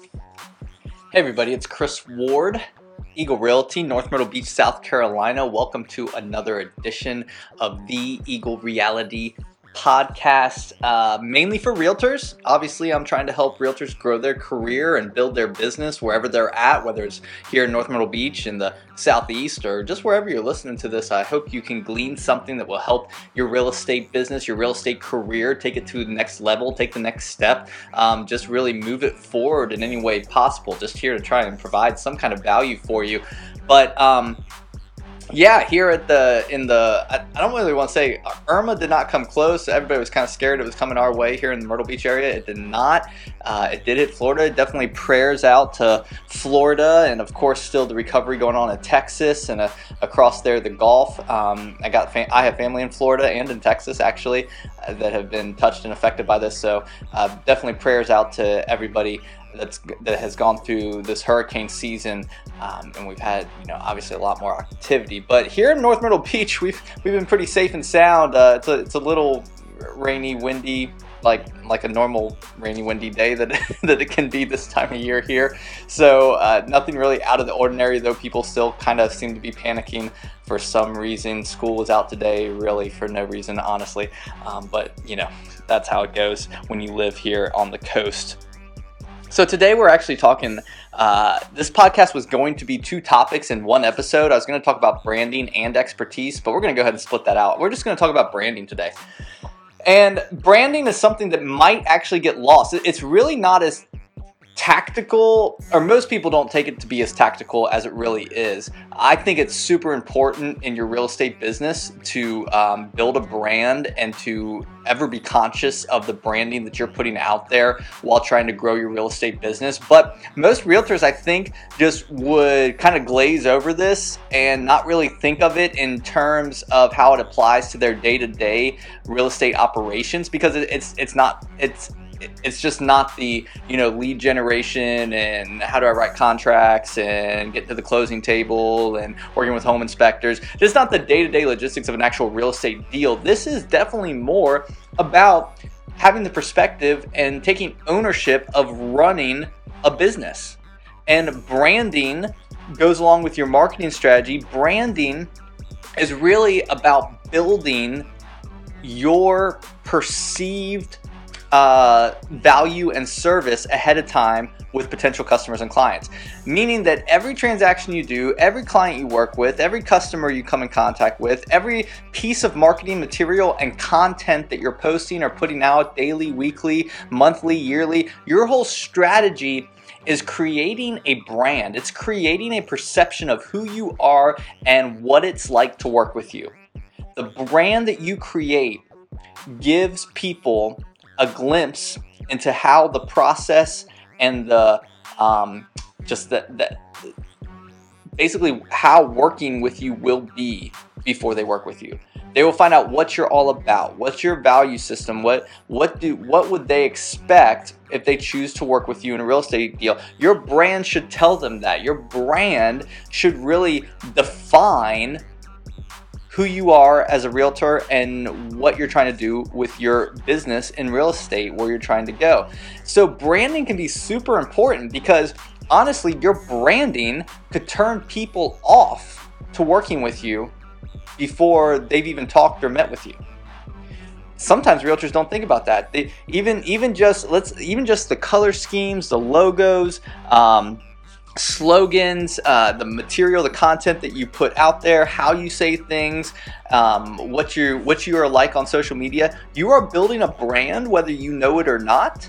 Hey everybody, it's Chris Ward, Eagle Realty, North Myrtle Beach, South Carolina. Welcome to another edition of the Eagle Realty podcast uh, mainly for realtors. Obviously, I'm trying to help realtors grow their career and build their business wherever they're at, whether it's here in North Myrtle Beach in the southeast or just wherever you're listening to this. I hope you can glean something that will help your real estate business, your real estate career, take it to the next level, take the next step, um, just really move it forward in any way possible. Just here to try and provide some kind of value for you. But um, yeah, here at the in the I, I, don't really want to say Irma did not come close. Everybody was kind of scared it was coming our way here in the Myrtle Beach area. It did not. Uh, it did hit Florida. Definitely prayers out to Florida, and of course still the recovery going on in Texas and uh, across there the Gulf. Um, I got fam- I have family in Florida and in Texas actually uh, that have been touched and affected by this. So uh, definitely prayers out to everybody that's that has gone through this hurricane season, um, and we've had you know obviously a lot more activity. But here in North Myrtle Beach, we've we've been pretty safe and sound. Uh, it's a it's a little rainy, windy, like like a normal rainy, windy day that that it can be this time of year here. So uh, nothing really out of the ordinary, though. People still kind of seem to be panicking for some reason. School was out today, really for no reason, honestly. Um, but you know that's how it goes when you live here on the coast. So today we're actually talking. Uh, this podcast was going to be two topics in one episode. I was going to talk about branding and expertise, but we're going to go ahead and split that out. We're just going to talk about branding today. And branding is something that might actually get lost. It's really not as tactical, or most people don't take it to be as tactical as it really is. I think it's super important in your real estate business to um, build a brand and to ever be conscious of the branding that you're putting out there while trying to grow your real estate business. But most realtors, I think, just would kind of glaze over this and not really think of it in terms of how it applies to their day-to-day real estate operations because it's it's not it's it's just not the you know lead generation and how do I write contracts and get to the closing table and working with home inspectors. It's not the day-to-day logistics of an actual real estate deal. This is definitely more about having the perspective and taking ownership of running a business. And branding goes along with your marketing strategy. Branding is really about building your perceived uh, value and service ahead of time with potential customers and clients. Meaning that every transaction you do, every client you work with, every customer you come in contact with, every piece of marketing material and content that you're posting or putting out daily, weekly, monthly, yearly, your whole strategy is creating a brand. It's creating a perception of who you are and what it's like to work with you. The brand that you create gives people a glimpse into how the process and the um, just that that basically how working with you will be before they work with you. They will find out what you're all about. What's your value system? What what do what would they expect if they choose to work with you in a real estate deal? Your brand should tell them that. Your brand should really define who you are as a realtor and what you're trying to do with your business in real estate, where you're trying to go. So, branding can be super important because honestly, your branding could turn people off to working with you before they've even talked or met with you. Sometimes realtors don't think about that. They, even even just let's even just the color schemes, the logos, um, slogans, uh, the material, the content that you put out there, how you say things, um, what you what you are like on social media. You are building a brand, whether you know it or not.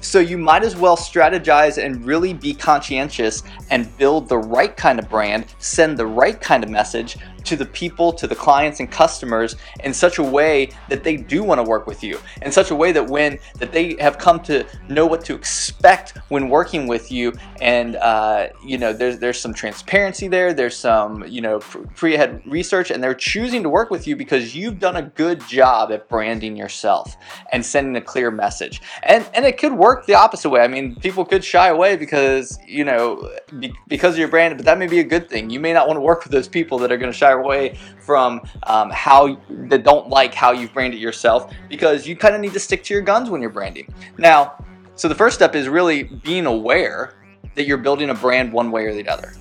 So you might as well strategize and really be conscientious and build the right kind of brand, send the right kind of message to the people, to the clients and customers in such a way that they do want to work with you. In such a way that when that they have come to know what to expect when working with you, and uh, you know there's there's some transparency there. There's some you know pre-ahead research, and they're choosing to work with you because you've done a good job at branding yourself and sending a clear message. And and it could work the opposite way. I mean, people could shy away because you know be, because of your brand, but that may be a good thing. You may not want to work with those people that are going to shy away from um, how that don't like how you've branded yourself because you kind of need to stick to your guns when you're branding. Now, So the first step is really being aware that you're building a brand one way or the other.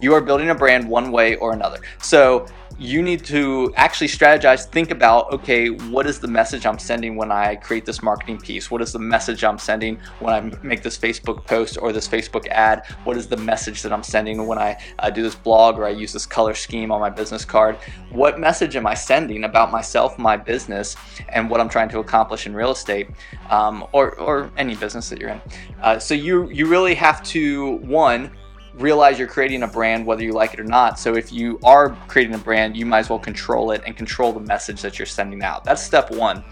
You are building a brand one way or another. So you need to actually strategize, think about, okay, what is the message I'm sending when I create this marketing piece? What is the message I'm sending when I make this Facebook post or this Facebook ad? What is the message that I'm sending when I uh, do this blog or I use this color scheme on my business card? What message am I sending about myself, my business, and what I'm trying to accomplish in real estate um, or, or any business that you're in? Uh, so you, you really have to, one, realize you're creating a brand whether you like it or not. So if you are creating a brand, you might as well control it and control the message that you're sending out. That's step one.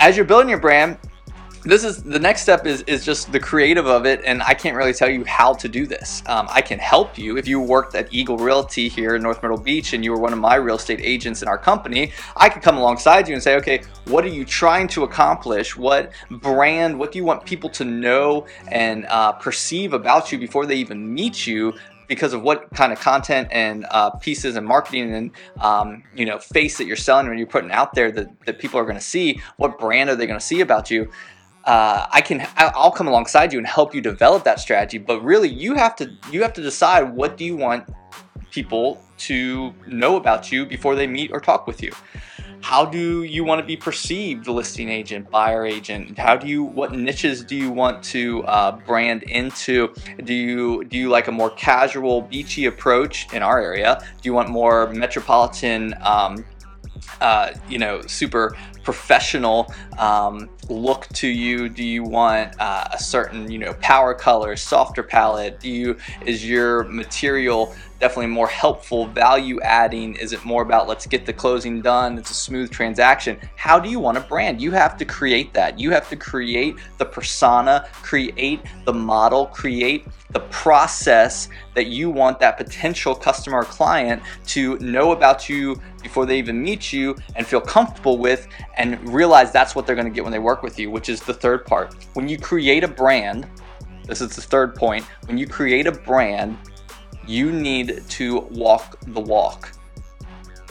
As you're building your brand, this is the next step is is just the creative of it and i can't really tell you how to do this. Um, i can help you. If you worked at eagle realty here in north myrtle beach and you were one of my real estate agents in our company i could come alongside you and say okay what are you trying to accomplish? What brand what do you want people to know and uh, perceive about you before they even meet you because of what kind of content and uh, pieces and marketing and um, you know face that you're selling or you're putting out there that, that people are going to see? What brand are they going to see about you uh, I can I'll come alongside you and help you develop that strategy. But really, you have to you have to decide what do you want people to know about you before they meet or talk with you. How do you want to be perceived, listing agent, buyer agent? How do you what niches do you want to uh, brand into? Do you do you like a more casual, beachy approach in our area? Do you want more metropolitan? Um, uh, you know, super professional um, look to you? Do you want uh, a certain, you know, power color, softer palette? Do you is your material definitely more helpful, value adding? Is it more about let's get the closing done? It's a smooth transaction. How do you want to brand? You have to create that. You have to create the persona, create the model, create the process that you want that potential customer or client to know about you before they even meet you and feel comfortable with and realize that's what they're going to get when they work with you, which is the third part. When you create a brand, this is the third point. When you create a brand, you need to walk the walk,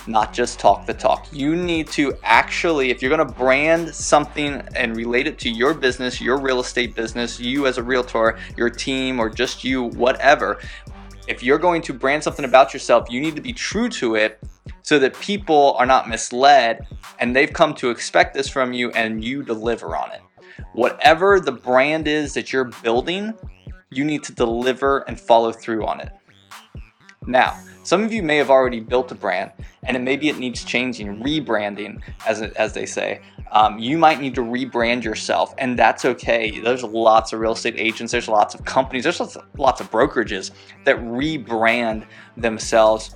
not just talk the talk. You need to actually, if you're going to brand something and relate it to your business, your real estate business, you as a realtor, your team, or just you, whatever, if you're going to brand something about yourself, you need to be true to it so that people are not misled and they've come to expect this from you and you deliver on it. Whatever the brand is that you're building, you need to deliver and follow through on it. Now, some of you may have already built a brand and it maybe it needs changing, rebranding, as, it, as they say. Um, you might need to rebrand yourself, and that's okay. There's lots of real estate agents, there's lots of companies, there's lots of, lots of brokerages that rebrand themselves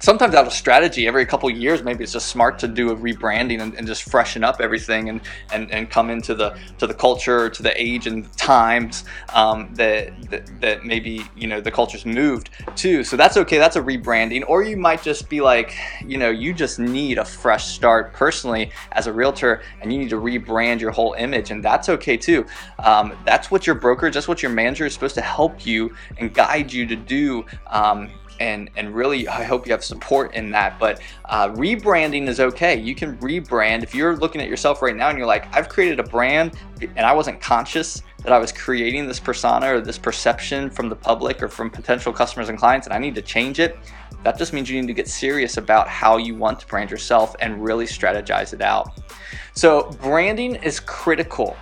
sometimes out of strategy every couple years maybe it's just smart to do a rebranding and, and, just freshen up everything and, and and come into the to the culture to the age and times um, that, that that maybe you know the culture's moved to. So that's okay that's a rebranding. Or you might just be like you know you just need a fresh start personally as a realtor and you need to rebrand your whole image and that's okay too. Um, that's what your broker that's what your manager is supposed to help you and guide you to do um, and and really I hope you have support in that. But uh, rebranding is okay. You can rebrand if you're looking at yourself right now and you're like, I've created a brand and I wasn't conscious that I was creating this persona or this perception from the public or from potential customers and clients, and I need to change it. That just means you need to get serious about how you want to brand yourself and really strategize it out. So, branding is critical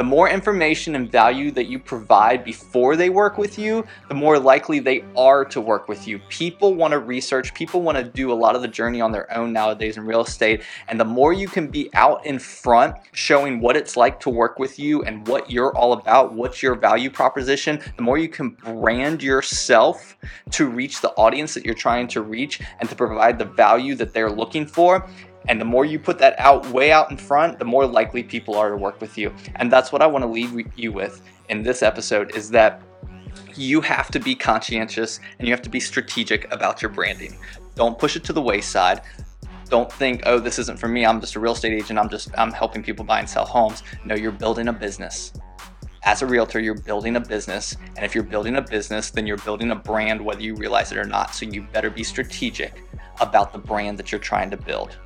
the more information and value that you provide before they work with you, the more likely they are to work with you. People want to research, people want to do a lot of the journey on their own nowadays in real estate. And the more you can be out in front showing what it's like to work with you and what you're all about, what's your value proposition, the more you can brand yourself to reach the audience that you're trying to reach and to provide the value that they're looking for, and the more you put that out way out in front, the more likely people are to work with you. And that's what I want to leave you with in this episode is that you have to be conscientious and you have to be strategic about your branding. Don't push it to the wayside. Don't think, oh, this isn't for me. I'm just a real estate agent. I'm just I'm helping people buy and sell homes. No, you're building a business. As a realtor, you're building a business. And if you're building a business, then you're building a brand whether you realize it or not. So you better be strategic about the brand that you're trying to build.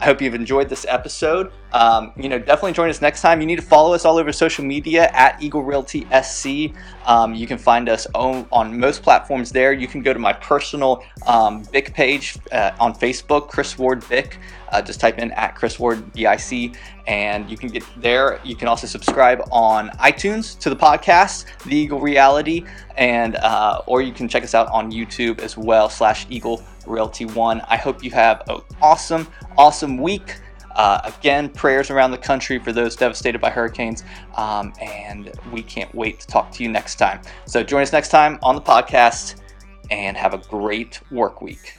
I hope you've enjoyed this episode. Um, you know, definitely join us next time. You need to follow us all over social media at Eagle Realty SC. Um, you can find us on, on, most platforms there. You can go to my personal um, page uh, on Facebook, Chris Ward BIC. Uh, just type in at Chris Ward BIC and you can get there. You can also subscribe on iTunes to the podcast, The Eagle Realty, and uh, or you can check us out on YouTube as well slash Eagle Realty One. I hope you have an awesome, awesome week. Uh, again, prayers around the country for those devastated by hurricanes. Um, and we can't wait to talk to you next time. So join us next time on the podcast and have a great work week.